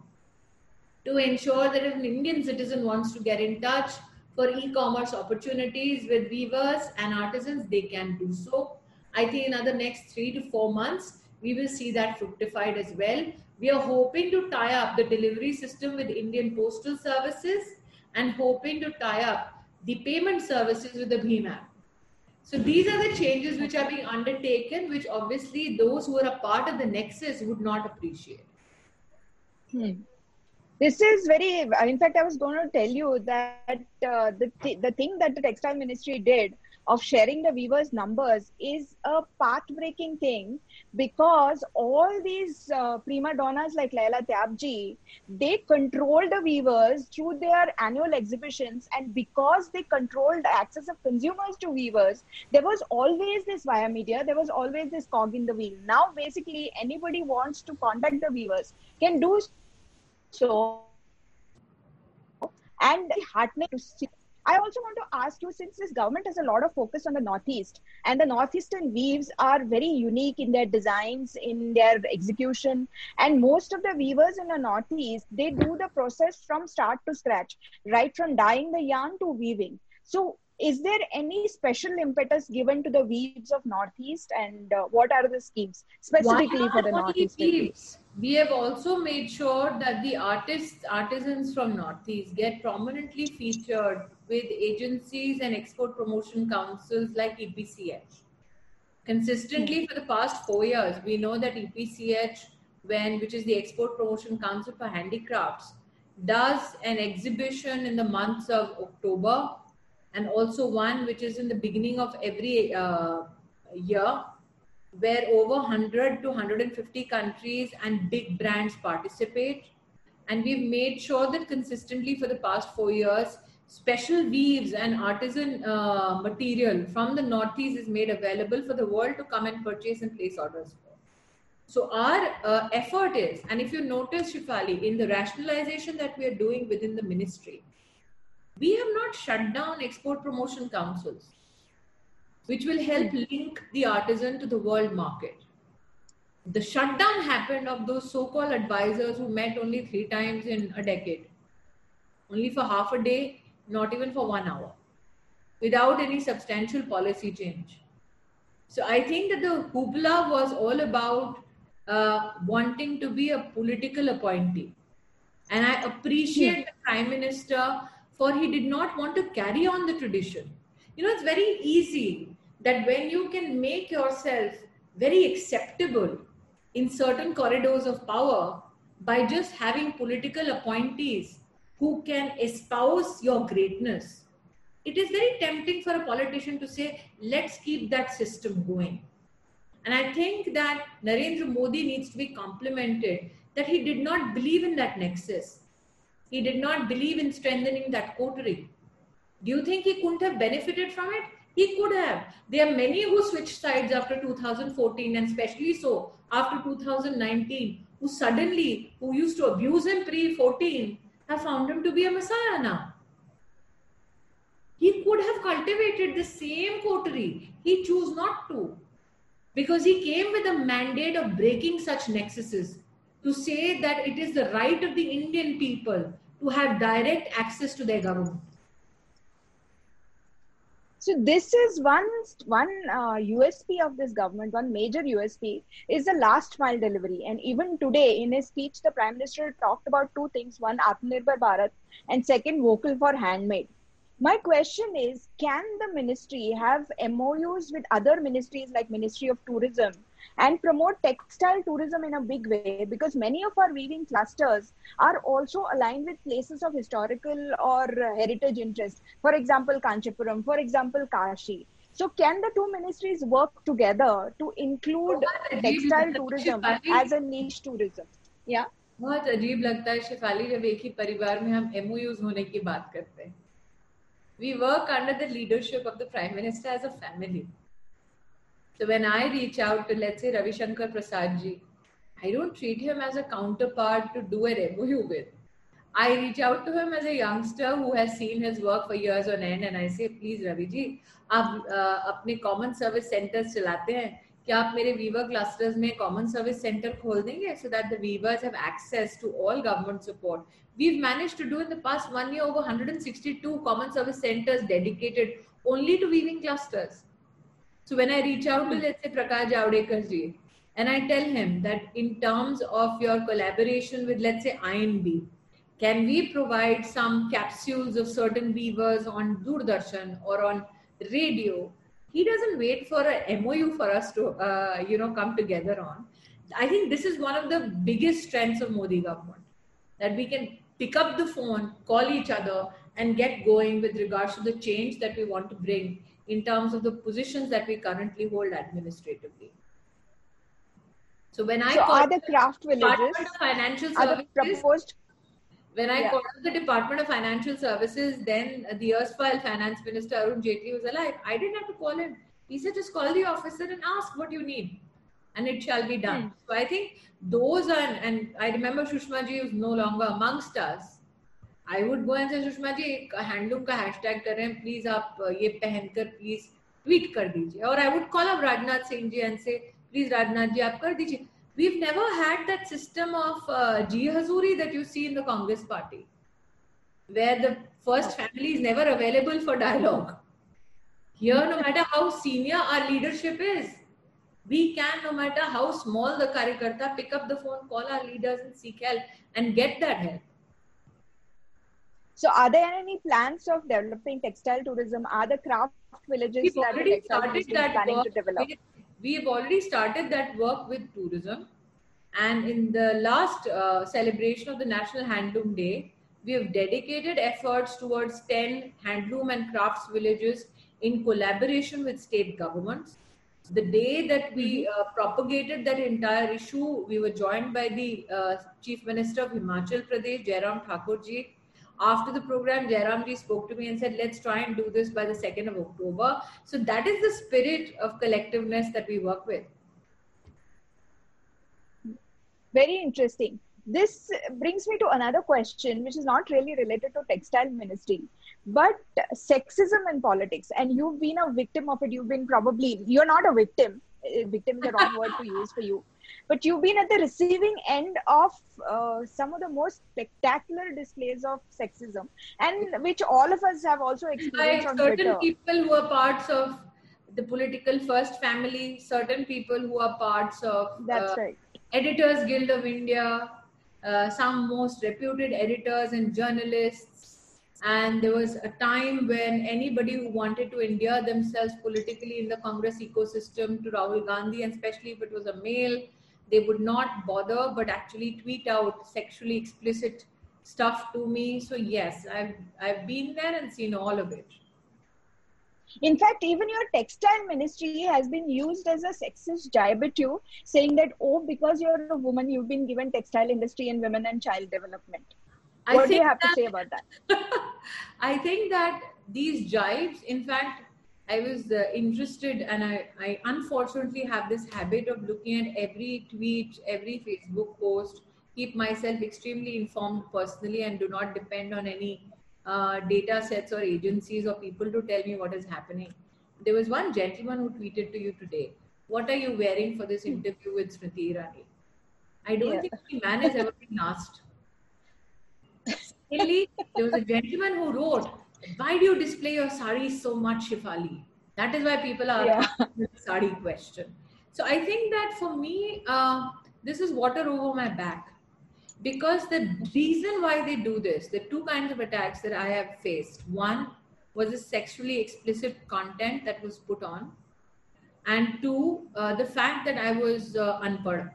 to ensure that if an indian citizen wants to get in touch for e-commerce opportunities with weavers and artisans they can do so. I think in the next 3 to 4 months we will see that fructified as well we are hoping to tie up the delivery system with indian postal services and hoping to tie up the payment services with the bhim app so these are the changes which are being undertaken, which obviously those who are a part of the nexus would not appreciate. Hmm. This is very. In fact, I was going to tell you that uh, the th- the thing that the textile ministry did of sharing the weavers' numbers is a path-breaking thing because all these uh, prima donnas like Laila Tyabji, they control the weavers through their annual exhibitions, and because they controlled access of consumers to weavers, there was always this via media, there was always this cog in the wheel. Now, basically, anybody wants to contact the weavers can do so, and heartening to see I also want to ask you since this government has a lot of focus on the Northeast, and the Northeastern weaves are very unique in their designs, in their execution, and most of the weavers in the Northeast they do the process from start to scratch, right from dyeing the yarn to weaving. So, is there any special impetus given to the weaves of Northeast, and uh, what are the schemes specifically for the Northeast weaves? we have also made sure that the artists artisans from northeast get prominently featured with agencies and export promotion councils like epch consistently for the past 4 years we know that epch when which is the export promotion council for handicrafts does an exhibition in the months of october and also one which is in the beginning of every uh, year where over 100 to 150 countries and big brands participate. And we've made sure that consistently for the past four years, special weaves and artisan uh, material from the Northeast is made available for the world to come and purchase and place orders for. So our uh, effort is, and if you notice, Shefali, in the rationalization that we are doing within the ministry, we have not shut down export promotion councils, which will help link the artisan to the world market. The shutdown happened of those so-called advisors who met only three times in a decade, only for half a day, not even for one hour, without any substantial policy change. So I think that the hoopla was all about uh, wanting to be a political appointee. And I appreciate yeah. the Prime Minister for he did not want to carry on the tradition. You know, it's very easy that when you can make yourself very acceptable in certain corridors of power by just having political appointees who can espouse your greatness, it is very tempting for a politician to say, let's keep that system going. And I think that Narendra Modi needs to be complimented that he did not believe in that nexus. He did not believe in strengthening that coterie. Do you think he couldn't have benefited from it? He could have. There are many who switched sides after 2014 and especially so after 2019 who suddenly, who used to abuse him pre 14, have found him to be a messiah now. He could have cultivated the same coterie. He chose not to because he came with a mandate of breaking such nexuses to say that it is the right of the Indian people to have direct access to their government. So this is one one uh, USP of this government. One major USP is the last mile delivery. And even today, in his speech, the prime minister talked about two things: one, Atmanirbhar Bharat, and second, vocal for handmade. My question is, can the ministry have MOUs with other ministries like Ministry of Tourism and promote textile tourism in a big way because many of our weaving clusters are also aligned with places of historical or heritage interest. For example, Kanchipuram, for example, Kashi. So, can the two ministries work together to include textile tourism as a niche tourism? Yeah. बहुत अजीब लगता है शिफाली जब एक ही परिवार में हम MoUs होने की बात करते हैं we work under the leadership of the prime minister as a family So when I reach out to, let's say, Ravi Shankar Prasad ji, I don't treat him as a counterpart to do an MOU with. I reach out to him as a youngster who has seen his work for years on end and I say, please Ravi ji, आप अपने common service centres चलाते हैं क्या आप मेरे weaver clusters में common service centre खोल देंगे so that the weavers have access to all government support we've managed to do in the past one year over 162 common service centers dedicated only to weaving clusters so when I reach out to, let's say, Prakash Javadekar ji, and I tell him that in terms of your collaboration with, let's say, I&B, can we provide some capsules of certain weavers on Doordarshan or on radio? He doesn't wait for a MOU for us to, uh, you know, come together on. I think this is one of the biggest strengths of Modi government that we can pick up the phone, call each other, and get going with regards to the change that we want to bring in terms of the positions that we currently hold administratively. So when I so call the craft villages of Financial Services, proposed, when I yeah. called the Department of Financial Services, then the erstwhile Finance Minister Arun Jaitley was alive. I didn't have to call him. He said, just call the officer and ask what you need, and it shall be done. Hmm. So I think those are, and I remember Sushma ji is no longer amongst us. I would go and Sushma ji एक handloom का hash hashtag करें please आप uh, ये पहनकर please tweet कर दीजिए. और आई would call अब Rajnath Singh ji and say please Rajnath ji आप कर दीजिए. We never had that system of जी हजूरी that you see in the Congress party where the first family is never available for dialogue here no matter how senior our leadership is We can, no matter how small the karikarta, pick up the phone, call our leaders and seek help and get that help. So, are there any plans of developing textile tourism? Are the craft villages We've that already started that planning work. to develop? We, have already started that work with tourism. And in the last uh, celebration of the National Handloom Day, we have dedicated efforts towards 10 handloom and crafts villages in collaboration with state governments. The day that we mm-hmm. uh, propagated that entire issue, we were joined by the uh, Chief Minister of Himachal Pradesh, Jairam Thakurji, after the program, Jairamji spoke to me and said, let's try and do this by the 2nd of October. So that is the spirit of collectiveness that we work with. very interesting. This brings me to another question which is not really related to textile ministry but sexism in politics. And you've been a victim of it. You've been probably you're not a victim. Uh, victim is the wrong word to use for you but you've been at the receiving end of uh, some of the most spectacular displays of sexism and which all of us have also experienced certain Twitter. people who are parts of the political first family certain people who are parts of that's uh, right editors guild of india uh, some most reputed editors and journalists and there was a time when anybody who wanted to endear themselves politically in the Congress ecosystem to Rahul Gandhi, and especially if it was a male, they would not bother but actually tweet out sexually explicit stuff to me. So yes, I've I've been there and seen all of it. In fact, even your textile ministry has been used as a sexist jab at you, saying that, oh, because you're a woman, you've been given textile industry and women and child development. I What do you have to say about that? I think that these jibes, in fact, I was uh, interested, and I, I unfortunately have this habit of looking at every tweet, every Facebook post, keep myself extremely informed personally, and do not depend on any uh, data sets or agencies or people to tell me what is happening. There was one gentleman who tweeted to you today, What are you wearing for this interview with Smriti Irani? I don't Yeah. think any man has ever been asked. Secondly, there was a gentleman who wrote, Why do you display your sari so much, Shefali? That is why people are Yeah. asking the sari question. So I think that for me, uh, this is water over my back. Because the reason why they do this, the two kinds of attacks that I have faced. One was the sexually explicit content that was put on, and two, uh, the fact that I was uh, unpad.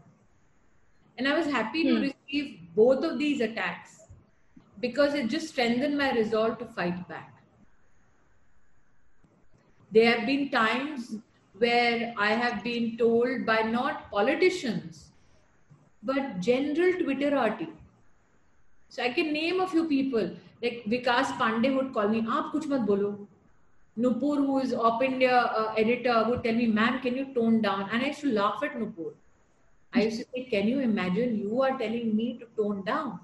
And I was happy to Hmm. receive both of these attacks because it just strengthened my resolve to fight back. There have been times where I have been told by not politicians, but general Twitterati. So I can name a few people. Like Vikas Pandey would call me, Aap kuch mat bolo. Nupur, who is Op India uh, editor, would tell me, ma'am, can you tone down? And I used to laugh at Nupur. I used to say, can you imagine you are telling me to tone down?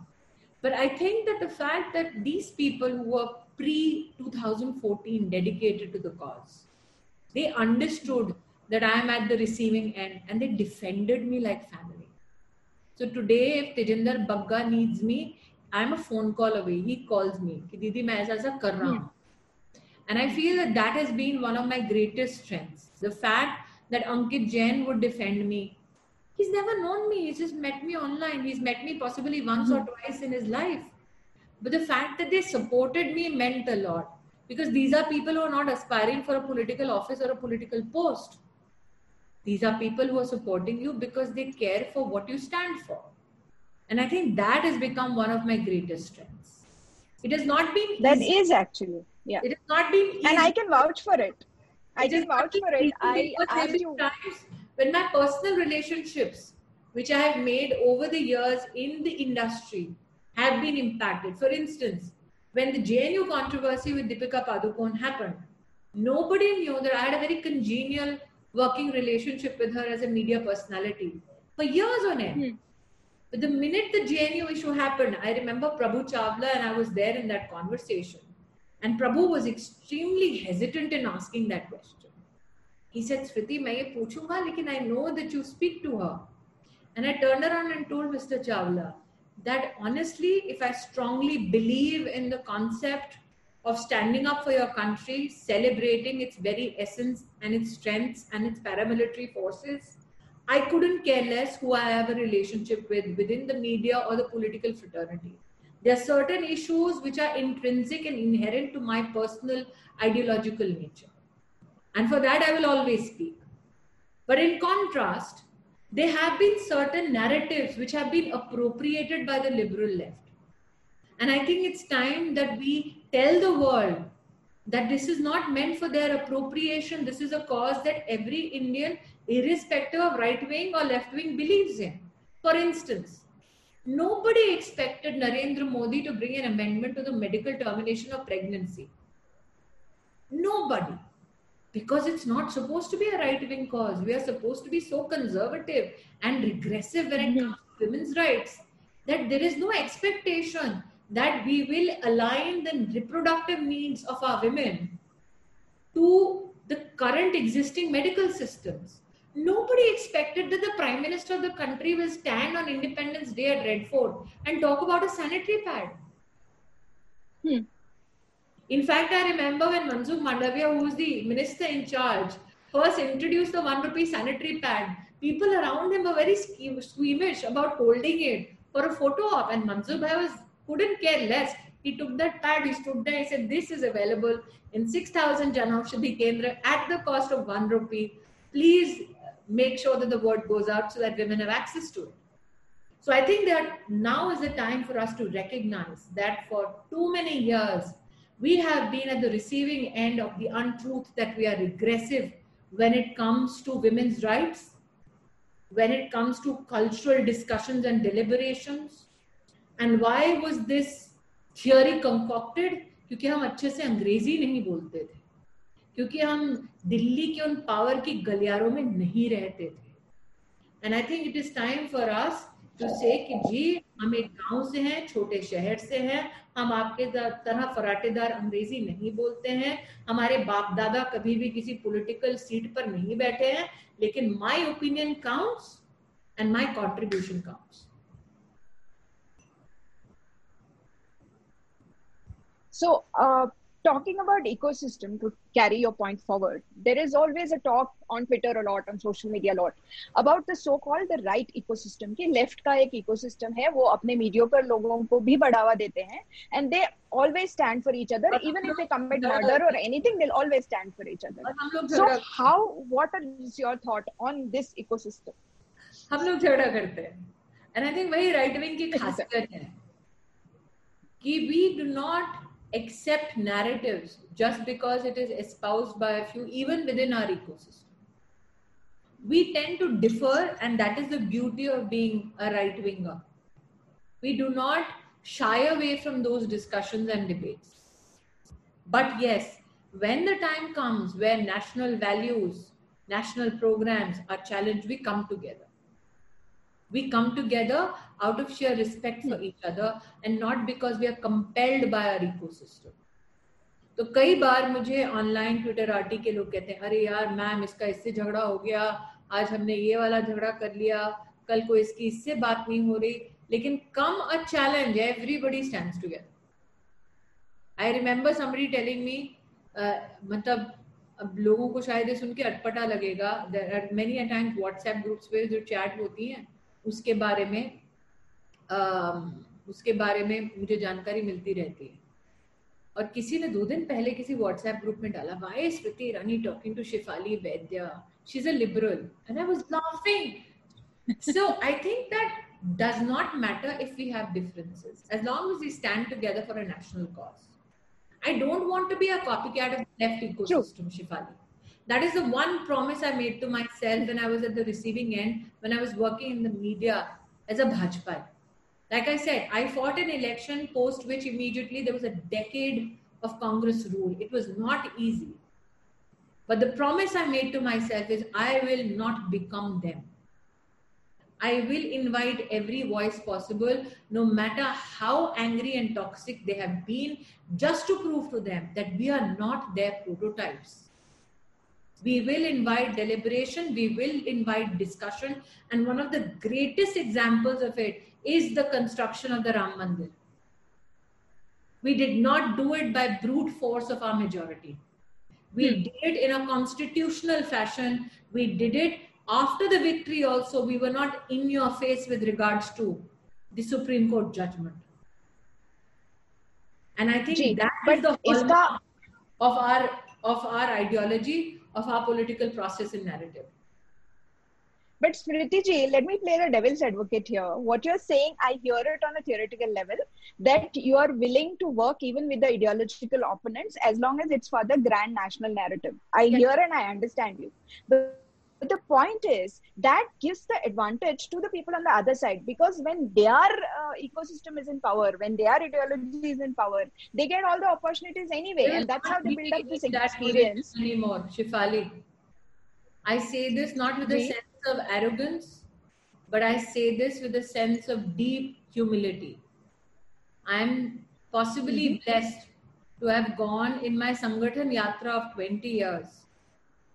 But I think that the fact that these people who were pre 2014 dedicated to the cause, they understood that I am at the receiving end and they defended me like family. So today, if Tejinder Bagga needs me, I'm a phone call away. He calls me, कि दीदी मैं ऐसा ऐसा कर रहा हूँ. And I feel that that has been one of my greatest strengths. The fact that Ankit Jain would defend me. He's never known me. He's just met me online. He's met me possibly once or mm-hmm. twice in his life. But the fact that they supported me meant a lot. Because these are people who are not aspiring for a political office or a political post. These are people who are supporting you because they care for what you stand for. And I think that has become one of my greatest strengths. It has not been That easy. is actually, yeah. It has not been easy. And I can vouch for it. I It can vouch for it. I you. times when my personal relationships, which I have made over the years in the industry, have been impacted. For instance, when the JNU controversy with Deepika Padukone happened, nobody knew that I had a very congenial working relationship with her as a media personality for years on end. Hmm. But the minute the JNU issue happened, I remember Prabhu Chawla and I was there in that conversation. And Prabhu was extremely hesitant in asking that question. He said, Smriti, मैं ये पूछूंगा लेकिन I know that you speak to her. And I turned around and told Mr. Chavla that honestly, if I strongly believe in the concept of standing up for your country, celebrating its very essence and its strengths and its paramilitary forces, I couldn't care less who I have a relationship with within the media or the political fraternity. There are certain issues which are intrinsic and inherent to my personal ideological nature. And for that, I will always speak. But in contrast, there have been certain narratives which have been appropriated by the liberal left. And I think it's time that we tell the world that this is not meant for their appropriation. This is a cause that every Indian, irrespective of right wing or left wing, believes in. For instance, nobody expected Narendra Modi to bring an amendment to the medical termination of pregnancy. Nobody. Because it's not supposed to be a right wing cause. We are supposed to be so conservative and regressive when it mm-hmm. comes to women's rights that there is no expectation that we will align the reproductive needs of our women to the current existing medical systems. Nobody expected that the Prime Minister of the country will stand on Independence Day at Red Fort and talk about a sanitary pad. Hmm. In fact, I remember when Mansukh Mandavia, who was the minister in charge, first introduced the one rupee sanitary pad, people around him were very squeamish about holding it for a photo op, and Mansukh Bhai was couldn't care less. He took that pad, he stood there, he said, This is available in 6,000 Janaushadhi Kendra at the cost of one rupee. Please uh, make sure that the word goes out so that women have access to it. So I think that now is the time for us to recognize that for too many years, we have been at the receiving end of the untruth that we are regressive when it comes to women's rights, when it comes to cultural discussions and deliberations, and why was this theory concocted क्योंकि हम अच्छे से अंग्रेजी नहीं बोलते थे क्योंकि हम दिल्ली के उन पावर की गलियारों में नहीं रहते थे and I think it is time for us to say कि जी हम एक गाँव से हैं छोटे शहर से हैं। हम आपके तरह फराटेदार अंग्रेज़ी नहीं बोलते हैं। हमारे बाप दादा कभी भी किसी पॉलिटिकल सीट पर नहीं बैठे हैं लेकिन my opinion counts and my contribution counts uh, talking about ecosystem to carry your point forward, there is always a talk on Twitter a lot, on social media a lot about the so-called the right ecosystem. कि left का एक ecosystem है वो अपने mediocre लोगों को भी बढ़ावा देते हैं and they always stand for each other even if they commit murder or anything they'll always stand for each other. So how what is your thought on this ecosystem? हम लोग झगड़ा करते हैं and I think वही right wing की खासियत है कि we do not accept narratives just because it is espoused by a few, even within our ecosystem. We tend to differ, and that is the beauty of being a right winger. We do not shy away from those discussions and debates. But yes, when the time comes where national values, national programs are challenged, we come together. We come together out of sheer respect for each other and not because we are compelled by our ecosystem. तो कई बार मुझे online Twitter arty के लोग कहते हैं, अरे यार ma'am इसका इससे झगड़ा हो गया। आज हमने ये वाला झगड़ा कर लिया। कल को इसकी इससे बात नहीं हो रही। लेकिन come a challenge everybody stands together I remember somebody telling me मतलब अब लोगों को शायद सुन के अटपटा लगेगा। मेनी टाइम्स व्हाट्सएप ग्रुप्स पे जो चैट होती हैं उसके बारे में उसके बारे में मुझे जानकारी मिलती रहती है। और किसी ने दो दिन पहले किसी व्हाट्सएप ग्रुप में डाला why Smriti Rani talking to Shifali Vaidya she is a liberal and I was laughing so I think that does not matter if we have differences as long as we stand together for a national cause I don't want to be a copycat of left ecosystem Shifali that is the one promise I made to myself when I was at the receiving end, when I was working in the media as a Bhajpai. Like I said, I fought an election post which immediately there was a decade of Congress rule. It was not easy. But the promise I made to myself is I will not become them. I will invite every voice possible, no matter how angry and toxic they have been, just to prove to them that we are not their prototypes we will invite deliberation, we will invite discussion. And one of the greatest examples of it is the construction of the Ram Mandir. We did not do it by brute force of our majority. We hmm. did it in a constitutional fashion. We did it after the victory also. We were not in your face with regards to the Supreme Court judgment. And I think Gee, that is the hallmark of our of our ideology of our political process and narrative. But Smriti ji, let me play the devil's advocate here. What you're saying, I hear it on a theoretical level that you are willing to work even with the ideological opponents as long as it's for the grand national narrative. I yes. hear and I understand you. The, the point is that gives the advantage to the people on the other side because when their uh, ecosystem is in power, when their ideology is in power, they get all the opportunities anyway, and that's how they build up this experience. Anymore, Shefali. I say this not with a sense of arrogance, but I say this with a sense of deep humility. I'm possibly mm-hmm. blessed to have gone in my Sangathan Yatra of 20 years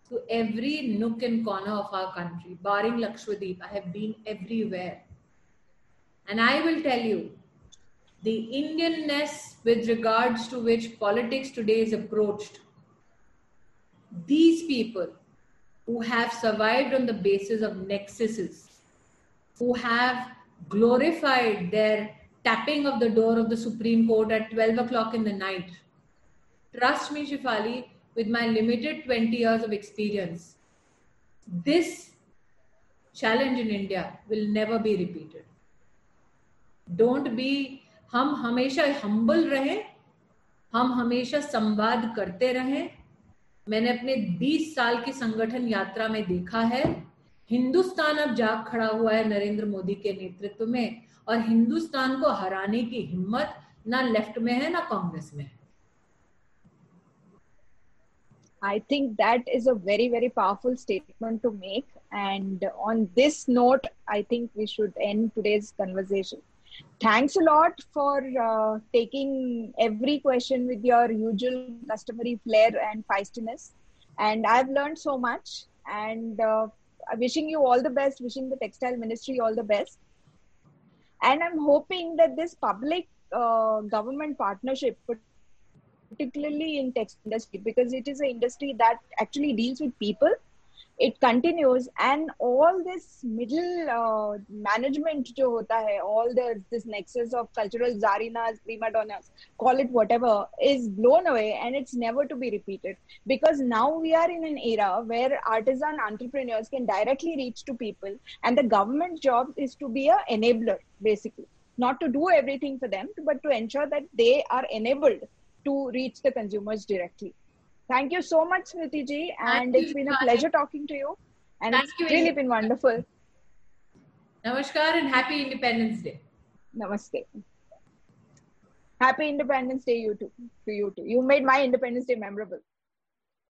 to every nook and corner of our country, barring Lakshadweep. I have been everywhere. And I will tell you, the Indianness with regards to which politics today is approached, these people who have survived on the basis of nexuses, who have glorified their tapping of the door of the Supreme Court at 12 o'clock in the night. Trust me, Shefali, with my limited 20 years of experience, this challenge in India will never be repeated. Don't be, हम हमेशा humble रहे हम हमेशा संवाद करते रहें मैंने अपने 20 साल की संगठन यात्रा में देखा है। हिंदुस्तान अब जाग खड़ा हुआ है नरेंद्र मोदी के नेतृत्व में और हिंदुस्तान को हराने की हिम्मत ना लेफ़्ट में है ना कांग्रेस में है। I think that is a very, very powerful statement to make. And on this note, I think we should end today's conversation. Thanks a lot for uh, taking every question with your usual customary flair and feistiness. And I've learned so much. And uh, wishing you all the best, wishing the textile ministry all the best. And I'm hoping that this public uh, government partnership particularly in text industry because it is an industry that actually deals with people. It continues and all this middle uh, management jo hota hai, all the this nexus of cultural zarinas prima donnas call it whatever is blown away and it's never to be repeated. Because now we are in an era where artisan entrepreneurs can directly reach to people and the government job is to be a enabler basically. Not to do everything for them but to ensure that they are enabled to reach the consumers directly. Thank you so much, Smriti ji, and Thank it's been a pleasure talking to you. And Thank it's you, really been wonderful. Namaskar and happy Independence Day. Namaste. Happy Independence Day, you too. To you too. You made my Independence Day memorable.